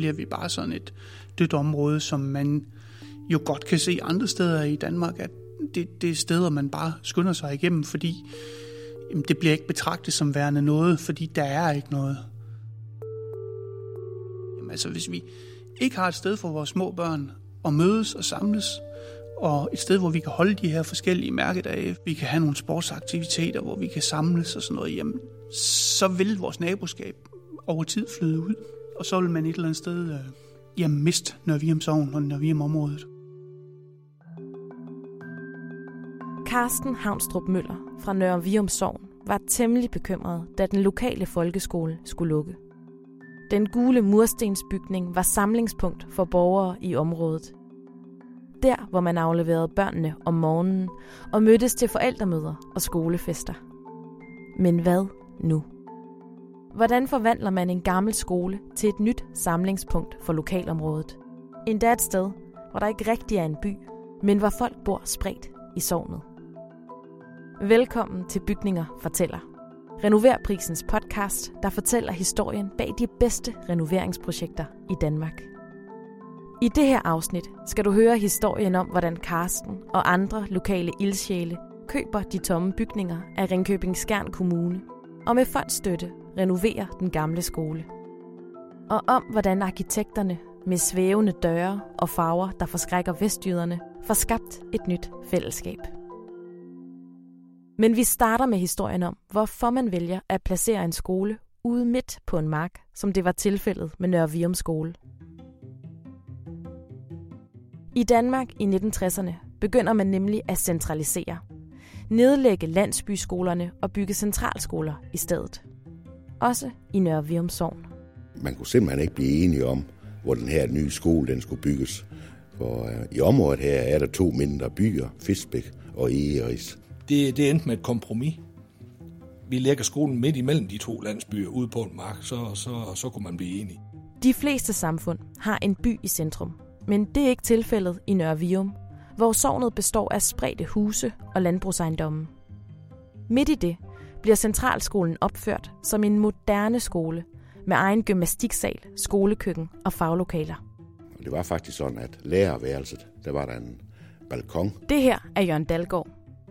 bliver vi bare sådan et dødt område, som man jo godt kan se andre steder i Danmark, at det, det er steder, man bare skynder sig igennem, fordi jamen, det bliver ikke betragtet som værende noget, fordi der er ikke noget. Jamen, altså, hvis vi ikke har et sted for vores små børn at mødes og samles, og et sted, hvor vi kan holde de her forskellige mærkedage, vi kan have nogle sportsaktiviteter, hvor vi kan samles og sådan noget, jamen, så vil vores naboskab over tid flyde ud, og så vil man et eller andet sted øh, jamen, miste Nørvium Sogn og Nørvium området. Carsten Havnstrup Møller fra Nørre Vium Sogn var temmelig bekymret, da den lokale folkeskole skulle lukke. Den gule murstensbygning var samlingspunkt for borgere i området. Der, hvor man afleverede børnene om morgenen og mødtes til forældremøder og skolefester. Men hvad nu? Hvordan forvandler man en gammel skole til et nyt samlingspunkt for lokalområdet? Endda et sted, hvor der ikke rigtig er en by, men hvor folk bor spredt i sovnet. Velkommen til Bygninger Fortæller. Renoverprisens podcast, der fortæller historien bag de bedste renoveringsprojekter i Danmark. I det her afsnit skal du høre historien om, hvordan Karsten og andre lokale ildsjæle køber de tomme bygninger af Ringkøbing Skjern Kommune og med fondsstøtte renovere den gamle skole. Og om, hvordan arkitekterne med svævende døre og farver, der forskrækker vestjyderne, får skabt et nyt fællesskab. Men vi starter med historien om, hvorfor man vælger at placere en skole ude midt på en mark, som det var tilfældet med Nørre Virum skole. I Danmark i 1960'erne begynder man nemlig at centralisere. Nedlægge landsbyskolerne og bygge centralskoler i stedet. Også i Nørre Vium Sogn. Man kunne simpelthen ikke blive enige om, hvor den her nye skole den skulle bygges. For uh, i området her er der to mindre byer, Fisbæk og Egeris det, det endte med et kompromis. Vi lægger skolen midt imellem de to landsbyer ude på en mark, så, så, så kunne man blive enige. De fleste samfund har en by i centrum, men det er ikke tilfældet i Nørre Vium, hvor sognet består af spredte huse og landbrugsejendomme. Midt i det bliver centralskolen opført som en moderne skole med egen gymnastiksal, skolekøkken og faglokaler. Det var faktisk sådan, at lærerværelset, der var der en balkon. Det her er Jørgen Dalgaard,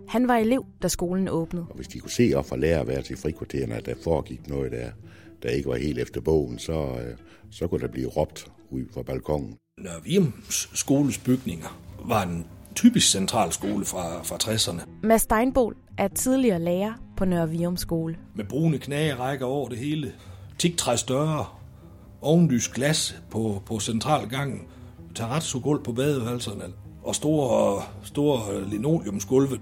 han var elev, da skolen åbnede. Og hvis de kunne se op fra lærerværelset i frikvartererne, at der foregik noget der, der ikke var helt efter bogen, så, øh, så kunne der blive råbt ud fra balkongen. Nørre Viums skoles bygninger var en typisk central skole fra, fra 60'erne. Mads Steinbol er tidligere lærer på Nørre Vium skole. Med brune knagerækker over det hele, tigtræs døre, ovenlys glas på, på centralgangen, terrazzo-gulv på badeværelserne og store, store linoleumsgulve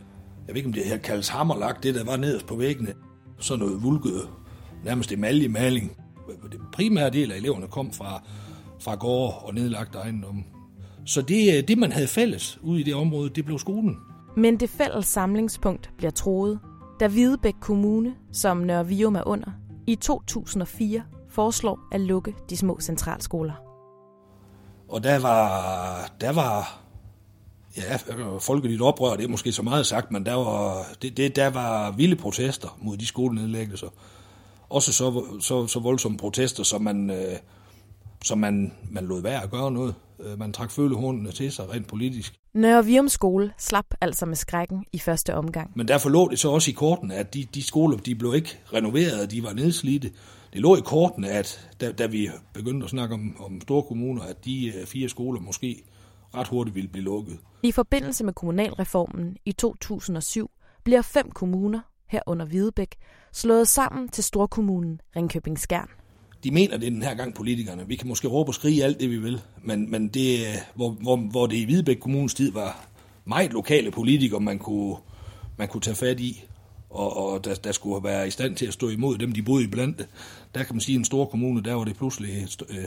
jeg ved ikke om det her kaldes hammerlagt, det der var nederst på væggene, sådan noget vulket, nærmest emaljemaling. Den primære del af eleverne kom fra, fra gårde og nedlagt ejendomme. Så det, det, man havde fælles ude i det område, det blev skolen. Men det fælles samlingspunkt bliver troet, da Hvidebæk Kommune, som Nørre Vium er under, i 2004 foreslår at lukke de små centralskoler. Og der var, der var ja, folkeligt oprør, det er måske så meget sagt, men der var, det, det, der var vilde protester mod de skolenedlæggelser. Også så, så, så voldsomme protester, som man, øh, som man, man lod være at gøre noget. Øh, man trak følehornene til sig rent politisk. Nørre Virum skole slap altså med skrækken i første omgang. Men derfor lå det så også i kortene, at de, de skoler de blev ikke renoveret, de var nedslidte. Det lå i kortene, at da, da vi begyndte at snakke om, om store kommuner, at de øh, fire skoler måske ret hurtigt ville blive lukket. I forbindelse med kommunalreformen i 2007 bliver fem kommuner, herunder Hvidebæk, slået sammen til storkommunen Ringkøbing Skjern. De mener det den her gang, politikerne. Vi kan måske råbe og skrige alt det, vi vil, men, men det, hvor, hvor, hvor det i Hvidebæk Kommunes tid var meget lokale politikere, man kunne, man kunne tage fat i, og, og der, der skulle være i stand til at stå imod dem, de boede i blandt. Der kan man sige, at en stor kommune, der var det pludselig øh,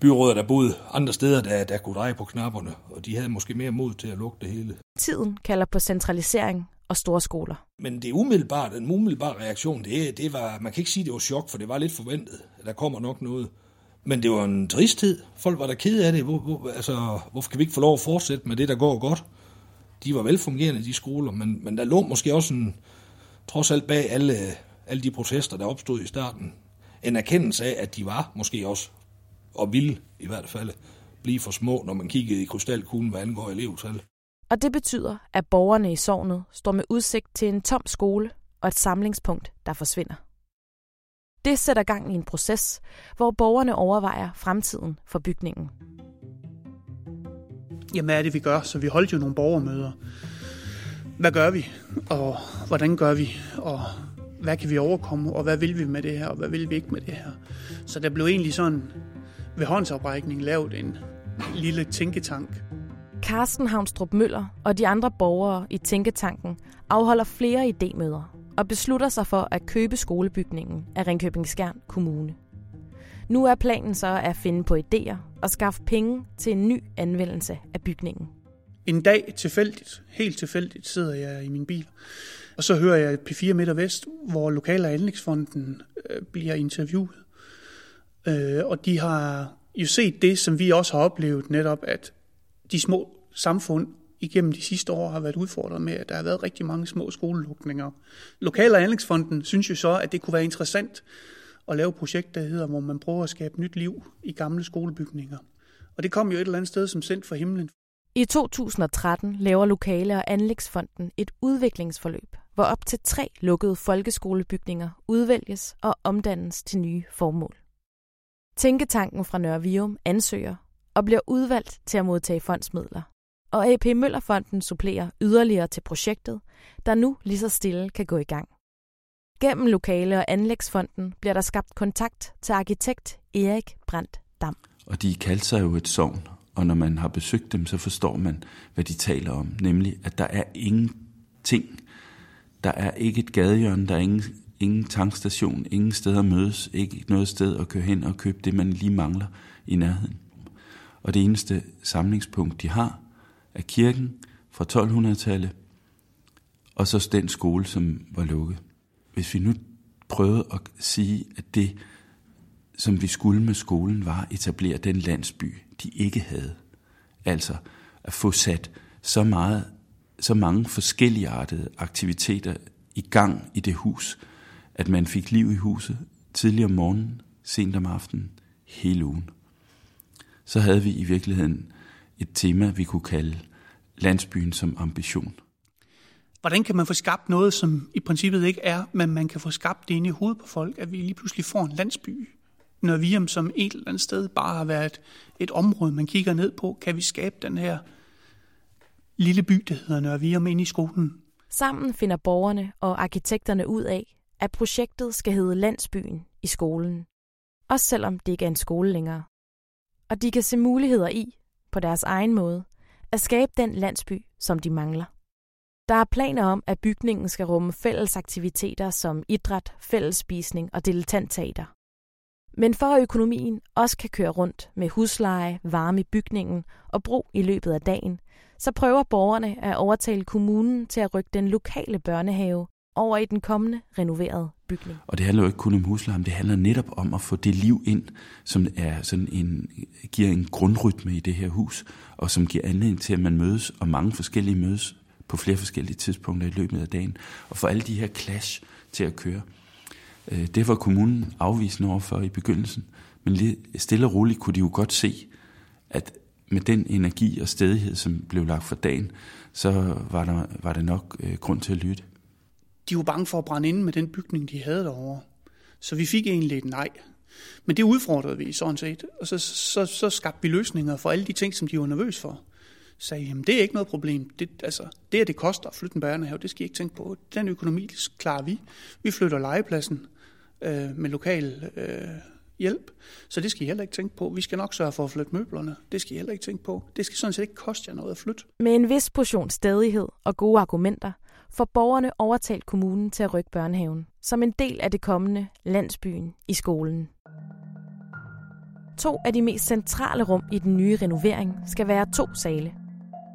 byråder, der boede andre steder, der, der kunne dreje på knapperne, og de havde måske mere mod til at lukke det hele. Tiden kalder på centralisering og store skoler. Men det umiddelbart, den umiddelbare reaktion, det, det var, man kan ikke sige, det var chok, for det var lidt forventet. Der kommer nok noget. Men det var en tristhed. Folk var der ked af det. Hvor, hvor, altså, hvorfor kan vi ikke få lov at fortsætte med det, der går godt? De var velfungerende, de skoler, men, men der lå måske også en, trods alt bag alle, alle de protester, der opstod i starten, en erkendelse af, at de var måske også og ville i hvert fald blive for små, når man kiggede i krystalkuglen, hvad angår elevtal. Og det betyder, at borgerne i sovnet står med udsigt til en tom skole og et samlingspunkt, der forsvinder. Det sætter gang i en proces, hvor borgerne overvejer fremtiden for bygningen. Jamen, hvad er det, vi gør? Så vi holdt jo nogle borgermøder. Hvad gør vi? Og hvordan gør vi? Og hvad kan vi overkomme? Og hvad vil vi med det her? Og hvad vil vi ikke med det her? Så der blev egentlig sådan ved håndsoprækning lavet en lille tænketank. Carsten Havnstrup Møller og de andre borgere i Tænketanken afholder flere idémøder og beslutter sig for at købe skolebygningen af Ringkøbing Skjern Kommune. Nu er planen så at finde på idéer og skaffe penge til en ny anvendelse af bygningen. En dag tilfældigt, helt tilfældigt, sidder jeg i min bil, og så hører jeg P4 Midt og Vest, hvor Lokal- og Anlægsfonden øh, bliver interviewet. Øh, og de har jo set det, som vi også har oplevet netop, at de små samfund igennem de sidste år har været udfordret med, at der har været rigtig mange små skolelukninger. Lokal- og Anlægsfonden synes jo så, at det kunne være interessant at lave et projekt, der hedder, hvor man prøver at skabe nyt liv i gamle skolebygninger. Og det kom jo et eller andet sted som sendt fra himlen. I 2013 laver Lokale- og Anlægsfonden et udviklingsforløb, hvor op til tre lukkede folkeskolebygninger udvælges og omdannes til nye formål. Tænketanken fra Nørre Vium ansøger og bliver udvalgt til at modtage fondsmidler. Og AP Møllerfonden supplerer yderligere til projektet, der nu lige så stille kan gå i gang. Gennem Lokale- og Anlægsfonden bliver der skabt kontakt til arkitekt Erik Brandt Dam. Og de kaldte sig jo et sovn, og når man har besøgt dem, så forstår man, hvad de taler om. Nemlig, at der er ingenting. Der er ikke et gadehjørne, der er ingen, ingen tankstation, ingen sted at mødes, ikke noget sted at køre hen og købe det, man lige mangler i nærheden. Og det eneste samlingspunkt, de har, er kirken fra 1200-tallet, og så den skole, som var lukket. Hvis vi nu prøvede at sige, at det, som vi skulle med skolen, var at etablere den landsby, de ikke havde. Altså at få sat så, meget, så mange forskelligartede aktiviteter i gang i det hus, at man fik liv i huset tidligere om morgenen, sent om aftenen, hele ugen. Så havde vi i virkeligheden et tema, vi kunne kalde landsbyen som ambition. Hvordan kan man få skabt noget, som i princippet ikke er, men man kan få skabt det inde i hovedet på folk, at vi lige pludselig får en landsby, når vi som et eller andet sted bare har været et område, man kigger ned på, kan vi skabe den her lille by, der hedder Nørre Vium, ind i skolen. Sammen finder borgerne og arkitekterne ud af, at projektet skal hedde Landsbyen i skolen. Også selvom det ikke er en skole længere. Og de kan se muligheder i, på deres egen måde, at skabe den landsby, som de mangler. Der er planer om, at bygningen skal rumme fælles aktiviteter som idræt, fællesspisning og dilettantteater. Men for at økonomien også kan køre rundt med husleje, varme i bygningen og brug i løbet af dagen, så prøver borgerne at overtale kommunen til at rykke den lokale børnehave over i den kommende renoverede bygning. Og det handler jo ikke kun om huslejen, det handler netop om at få det liv ind, som er sådan en, giver en grundrytme i det her hus, og som giver anledning til, at man mødes, og mange forskellige mødes på flere forskellige tidspunkter i løbet af dagen, og få alle de her clash til at køre. Øh, det var kommunen afvisende overfor i begyndelsen, men stille og roligt kunne de jo godt se, at med den energi og stedighed, som blev lagt for dagen, så var der, var det nok øh, grund til at lytte. De var bange for at brænde ind med den bygning, de havde derovre. Så vi fik egentlig et nej. Men det udfordrede vi sådan set, og så, så, så skabte vi løsninger for alle de ting, som de var nervøs for. Sagde, jamen det er ikke noget problem. Det, altså, det, at det koster at flytte en børnehave, det skal I ikke tænke på. Den økonomi klarer vi. Vi flytter legepladsen øh, med lokal øh, hjælp. Så det skal I heller ikke tænke på. Vi skal nok sørge for at flytte møblerne. Det skal I heller ikke tænke på. Det skal sådan set ikke koste jer noget at flytte. Med en vis portion stadighed og gode argumenter, får borgerne overtalt kommunen til at rykke børnehaven, som en del af det kommende landsbyen i skolen. To af de mest centrale rum i den nye renovering skal være to sale.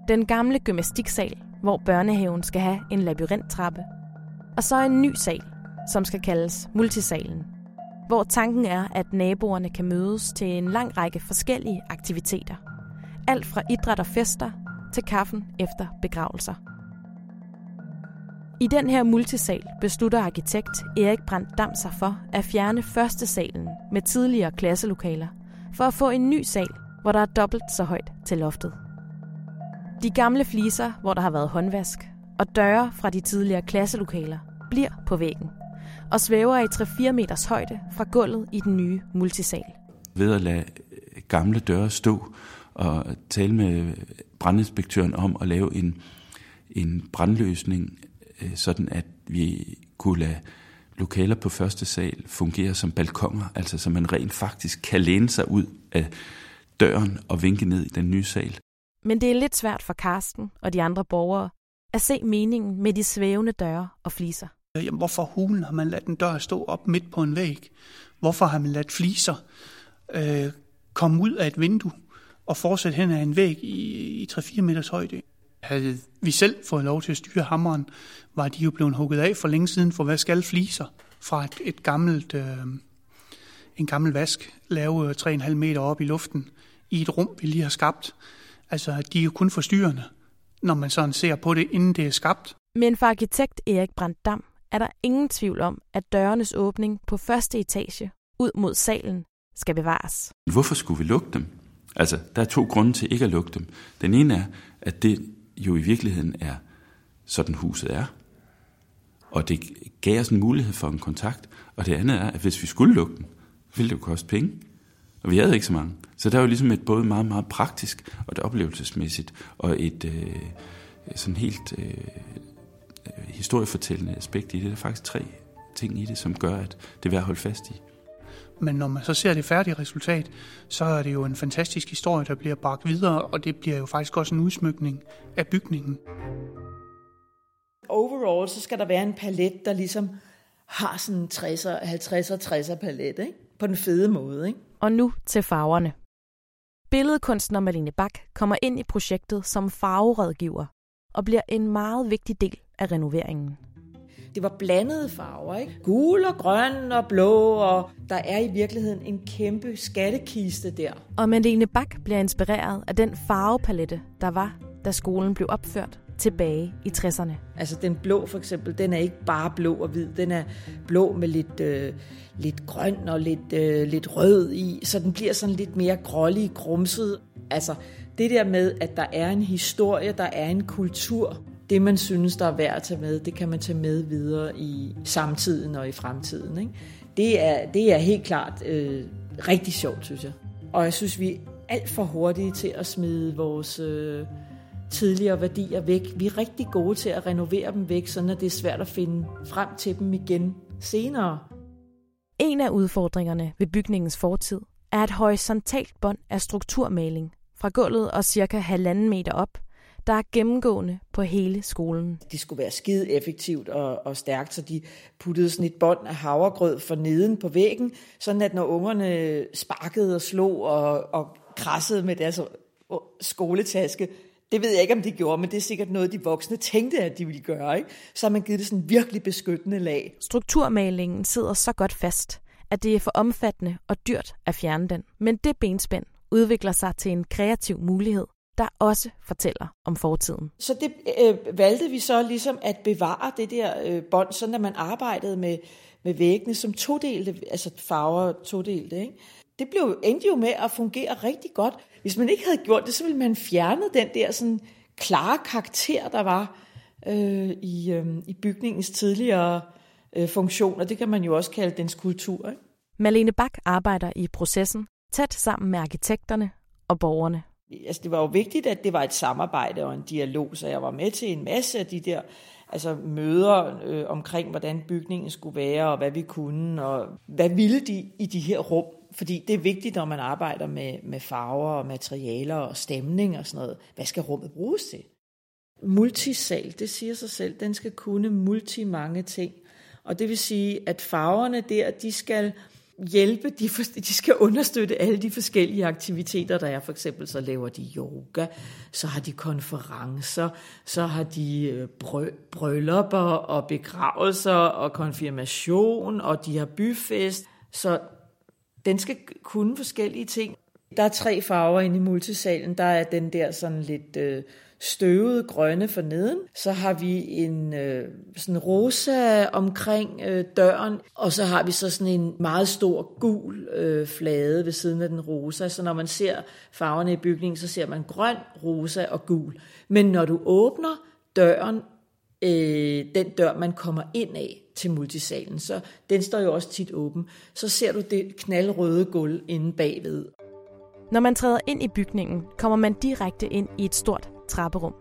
Den gamle gymnastiksal, hvor børnehaven skal have en labyrinttrappe, og så en ny sal, som skal kaldes multisalen, hvor tanken er, at naboerne kan mødes til en lang række forskellige aktiviteter. Alt fra idræt og fester til kaffen efter begravelser. I den her multisal beslutter arkitekt Erik Brandt Dam sig for at fjerne første salen med tidligere klasselokaler for at få en ny sal, hvor der er dobbelt så højt til loftet. De gamle fliser, hvor der har været håndvask, og døre fra de tidligere klasselokaler, bliver på væggen og svæver i 3-4 meters højde fra gulvet i den nye multisal. Ved at lade øh, gamle døre stå og tale med brandinspektøren om at lave en, en brandløsning, sådan at vi kunne lade lokaler på første sal fungere som balkonger, altså så man rent faktisk kan læne sig ud af døren og vinke ned i den nye sal. Men det er lidt svært for Karsten og de andre borgere at se meningen med de svævende døre og fliser. Jamen, hvorfor hulen har man ladet en dør stå op midt på en væg? Hvorfor har man ladet fliser øh, komme ud af et vindue og fortsætte hen ad en væg i, i 3-4 meters højde? Havde vi selv fået lov til at styre hammeren, var de jo blevet hugget af for længe siden, for hvad skal fliser fra et, et gammelt, øh, en gammel vask, lave 3,5 meter op i luften i et rum, vi lige har skabt. Altså, de er jo kun forstyrrende, når man sådan ser på det, inden det er skabt. Men for arkitekt Erik Brandt Dam er der ingen tvivl om, at dørenes åbning på første etage ud mod salen skal bevares. Hvorfor skulle vi lukke dem? Altså, der er to grunde til ikke at lukke dem. Den ene er, at det jo i virkeligheden er sådan huset er. Og det gav os en mulighed for en kontakt. Og det andet er, at hvis vi skulle lukke den, ville det jo koste penge. Og vi havde ikke så mange. Så der var jo ligesom et både meget, meget praktisk og et oplevelsesmæssigt og et øh, sådan helt øh, øh, historiefortællende aspekt i det. Der er faktisk tre ting i det, som gør, at det er værd at holde fast i. Men når man så ser det færdige resultat, så er det jo en fantastisk historie, der bliver bragt videre, og det bliver jo faktisk også en udsmykning af bygningen. Overall, så skal der være en palet, der ligesom har sådan en 60'er, 50'er, 60'er palet, ikke? På den fede måde, ikke? Og nu til farverne. Billedkunstner Malene Bak kommer ind i projektet som farverådgiver og bliver en meget vigtig del af renoveringen. Det var blandede farver, ikke? Gul og grøn og blå, og der er i virkeligheden en kæmpe skattekiste der. Og Malene Bak bliver inspireret af den farvepalette, der var, da skolen blev opført tilbage i 60'erne. Altså den blå for eksempel, den er ikke bare blå og hvid, den er blå med lidt, øh, lidt grøn og lidt, øh, lidt rød i, så den bliver sådan lidt mere grålig, grumset. Altså det der med, at der er en historie, der er en kultur, det man synes, der er værd at tage med, det kan man tage med videre i samtiden og i fremtiden. Ikke? Det, er, det er helt klart øh, rigtig sjovt, synes jeg. Og jeg synes, vi er alt for hurtige til at smide vores øh, tidligere værdier væk. Vi er rigtig gode til at renovere dem væk, så det er svært at finde frem til dem igen senere. En af udfordringerne ved bygningens fortid er et horisontalt bånd af strukturmaling fra gulvet og cirka halvanden meter op, der er gennemgående på hele skolen. De skulle være skide effektivt og, og stærkt, så de puttede sådan et bånd af havregrød for neden på væggen, sådan at når ungerne sparkede og slog og, og krassede med deres skoletaske, det ved jeg ikke, om de gjorde, men det er sikkert noget, de voksne tænkte, at de ville gøre. Ikke? Så har man givet det sådan virkelig beskyttende lag. Strukturmalingen sidder så godt fast, at det er for omfattende og dyrt at fjerne den. Men det benspænd udvikler sig til en kreativ mulighed, der også fortæller om fortiden. Så det øh, valgte vi så ligesom at bevare det der øh, bånd, sådan at man arbejdede med, med væggene som todelte, altså farver todelte. Ikke? Det blev, endte jo med at fungere rigtig godt. Hvis man ikke havde gjort det, så ville man fjerne den der sådan klare karakter, der var øh, i, øh, i bygningens tidligere øh, funktioner. Det kan man jo også kalde dens kultur. Ikke? Malene Bak arbejder i processen tæt sammen med arkitekterne og borgerne. Altså, det var jo vigtigt, at det var et samarbejde og en dialog, så jeg var med til en masse af de der altså møder øh, omkring, hvordan bygningen skulle være, og hvad vi kunne, og hvad ville de i de her rum. Fordi det er vigtigt, når man arbejder med, med farver og materialer og stemning og sådan noget. Hvad skal rummet bruges til? Multisal, det siger sig selv, den skal kunne multi mange ting. Og det vil sige, at farverne der, de skal hjælpe, de, de skal understøtte alle de forskellige aktiviteter, der er. For eksempel så laver de yoga, så har de konferencer, så har de øh, brø, bryllupper og begravelser og konfirmation, og de har byfest. Så den skal kunne forskellige ting. Der er tre farver inde i multisalen. Der er den der sådan lidt øh, støvede grønne for neden. Så har vi en øh, sådan rosa omkring øh, døren, og så har vi så sådan en meget stor gul øh, flade ved siden af den rosa. Så når man ser farverne i bygningen, så ser man grøn, rosa og gul. Men når du åbner døren, øh, den dør, man kommer ind af til multisalen, så den står jo også tit åben, så ser du det knaldrøde gulv inde bagved. Når man træder ind i bygningen, kommer man direkte ind i et stort trapperum.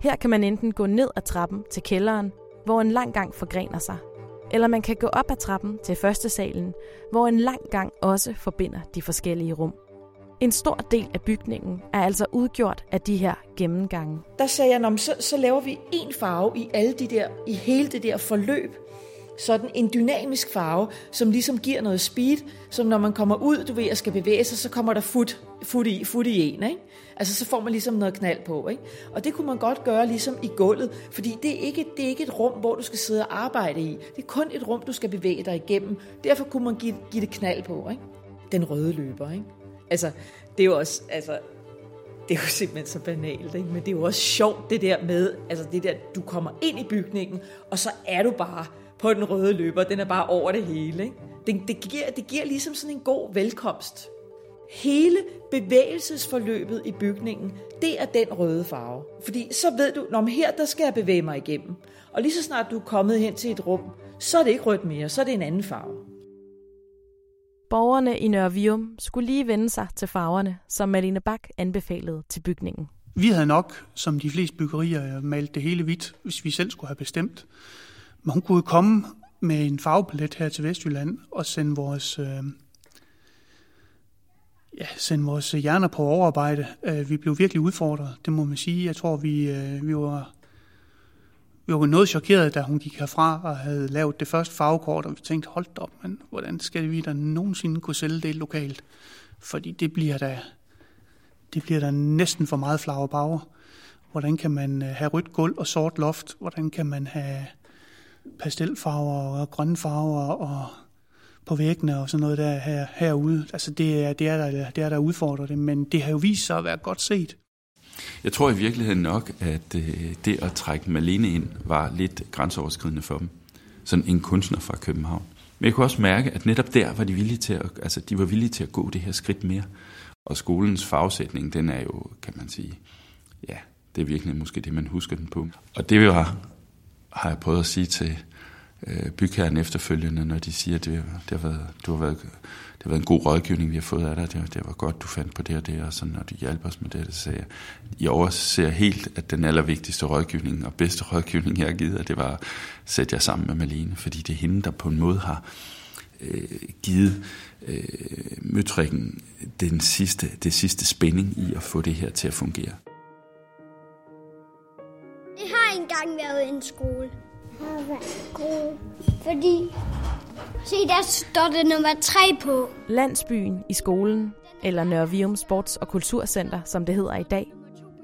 Her kan man enten gå ned ad trappen til kælderen, hvor en lang gang forgrener sig, eller man kan gå op ad trappen til første salen, hvor en lang gang også forbinder de forskellige rum. En stor del af bygningen er altså udgjort af de her gennemgange. Der sagde jeg, så, så laver vi en farve i alle de der, i hele det der forløb, sådan en dynamisk farve, som ligesom giver noget speed, som når man kommer ud, du ved, og skal bevæge sig, så kommer der fut, fut, i, fut i en, ikke? Altså så får man ligesom noget knald på, ikke? Og det kunne man godt gøre ligesom i gulvet, fordi det er, ikke, det er ikke et rum, hvor du skal sidde og arbejde i. Det er kun et rum, du skal bevæge dig igennem. Derfor kunne man give, give det knald på, ikke? Den røde løber, ikke? Altså, det er jo også, altså, det er jo simpelthen så banalt, ikke? men det er jo også sjovt det der med, altså det der, du kommer ind i bygningen, og så er du bare på den røde løber. Den er bare over det hele. Ikke? Det, det, giver, det giver ligesom sådan en god velkomst. Hele bevægelsesforløbet i bygningen, det er den røde farve. Fordi så ved du, når her der skal jeg bevæge mig igennem. Og lige så snart du er kommet hen til et rum, så er det ikke rødt mere, så er det en anden farve. Borgerne i Nørre Vium skulle lige vende sig til farverne, som Malene Bak anbefalede til bygningen. Vi havde nok, som de fleste byggerier, malet det hele hvidt, hvis vi selv skulle have bestemt. Men hun kunne komme med en farvepalet her til Vestjylland og sende vores, øh, ja, sende vores hjerner på overarbejde. Øh, vi blev virkelig udfordret, det må man sige. Jeg tror, vi, øh, vi var vi var noget chokeret, da hun gik herfra og havde lavet det første farvekort, og vi tænkte, hold op, men hvordan skal vi da nogensinde kunne sælge det lokalt? Fordi det bliver da, det bliver da næsten for meget farve Hvordan kan man øh, have rødt gulv og sort loft? Hvordan kan man have pastelfarver og grønne farver og på væggene og sådan noget der her, herude. Altså det er, det, er der, det er der udfordrer det, men det har jo vist sig at være godt set. Jeg tror i virkeligheden nok, at øh, det at trække Malene ind var lidt grænseoverskridende for dem. Sådan en kunstner fra København. Men jeg kunne også mærke, at netop der var de villige til at, altså de var villige til at gå det her skridt mere. Og skolens fagsætning, den er jo, kan man sige, ja, det er virkelig måske det, man husker den på. Og det var har jeg prøvet at sige til øh, bygherren efterfølgende, når de siger, at det, det, har været, du har været, det har været en god rådgivning, vi har fået af dig. Det, det var godt, du fandt på det og det, og sådan, når du hjalp os med det. Det sagde jeg. I overser helt, at den allervigtigste rådgivning og bedste rådgivning, jeg har givet, det var at sætte jer sammen med Malene, fordi det er hende, der på en måde har øh, givet øh, møtrikken den sidste, det sidste spænding i at få det her til at fungere en skole. Fordi, se der står det nummer tre på. Landsbyen i skolen, eller Nørre Vium Sports- og Kulturcenter, som det hedder i dag,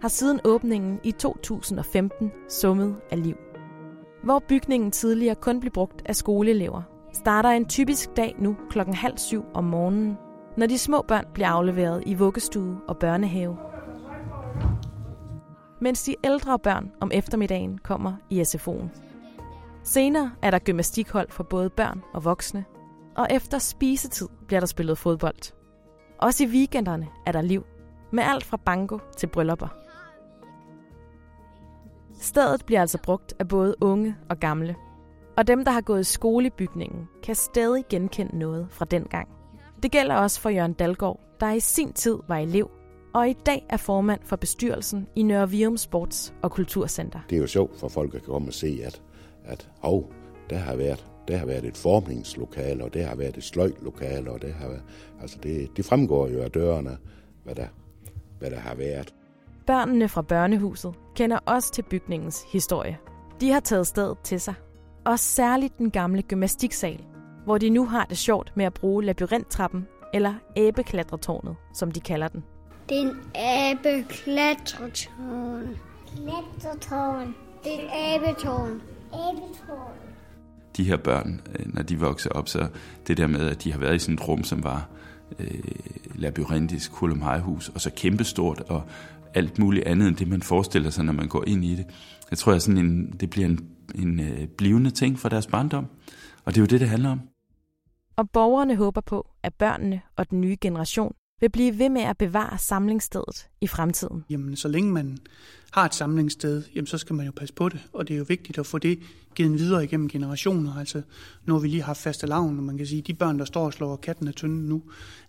har siden åbningen i 2015 summet af liv. Hvor bygningen tidligere kun blev brugt af skoleelever, starter en typisk dag nu klokken halv syv om morgenen, når de små børn bliver afleveret i vuggestue og børnehave mens de ældre børn om eftermiddagen kommer i SFO'en. Senere er der gymnastikhold for både børn og voksne, og efter spisetid bliver der spillet fodbold. Også i weekenderne er der liv, med alt fra banko til bryllupper. Stedet bliver altså brugt af både unge og gamle, og dem, der har gået i skolebygningen, kan stadig genkende noget fra den gang. Det gælder også for Jørgen Dalgaard, der i sin tid var elev og i dag er formand for bestyrelsen i Nørre Virum Sports- og Kulturcenter. Det er jo sjovt for folk at komme og se, at, at hov, der har været der har været et formningslokale, og der har været et sløjtlokale, og det har været, altså det, det fremgår jo af dørene, hvad der, hvad der har været. Børnene fra børnehuset kender også til bygningens historie. De har taget stedet til sig. Og særligt den gamle gymnastiksal, hvor de nu har det sjovt med at bruge labyrinttrappen, eller æbeklatretårnet, som de kalder den. Det er en abeklatretårn. Klatretårn. Det er en abetårn. Abetårn. De her børn, øh, når de vokser op, så det der med, at de har været i sådan et rum, som var øh, labyrintisk hus, og så kæmpestort, og alt muligt andet end det, man forestiller sig, når man går ind i det. Jeg tror, at sådan en, det bliver en, en øh, blivende ting for deres barndom, og det er jo det, det handler om. Og borgerne håber på, at børnene og den nye generation vil blive ved med at bevare samlingsstedet i fremtiden. Jamen, så længe man har et samlingssted, jamen, så skal man jo passe på det, og det er jo vigtigt at få det givet videre igennem generationer. Altså, nu har vi lige haft faste lavn, og man kan sige, at de børn, der står og slår katten af tynden nu,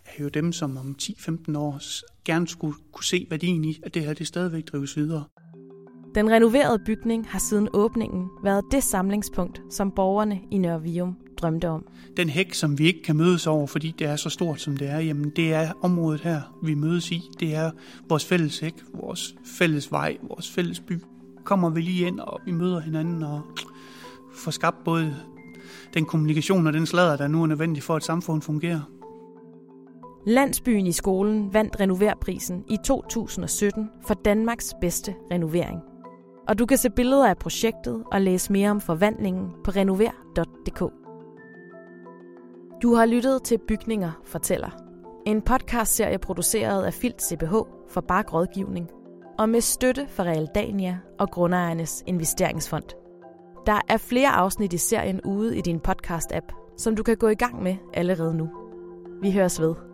er jo dem, som om 10-15 år gerne skulle kunne se værdien i, at det her det stadigvæk drives videre. Den renoverede bygning har siden åbningen været det samlingspunkt, som borgerne i Nørre drømte om. Den hæk, som vi ikke kan mødes over, fordi det er så stort, som det er, jamen det er området her, vi mødes i. Det er vores fælles hæk, vores fælles vej, vores fælles by. Kommer vi lige ind, og vi møder hinanden og får skabt både den kommunikation og den sladder, der nu er nødvendig for, at samfund fungerer. Landsbyen i skolen vandt renoverprisen i 2017 for Danmarks bedste renovering. Og du kan se billeder af projektet og læse mere om forvandlingen på renover.dk. Du har lyttet til Bygninger fortæller. En podcastserie produceret af Filt CBH for Bark Rådgivning og med støtte fra Realdania og Grundejernes Investeringsfond. Der er flere afsnit i serien ude i din podcast-app, som du kan gå i gang med allerede nu. Vi høres ved.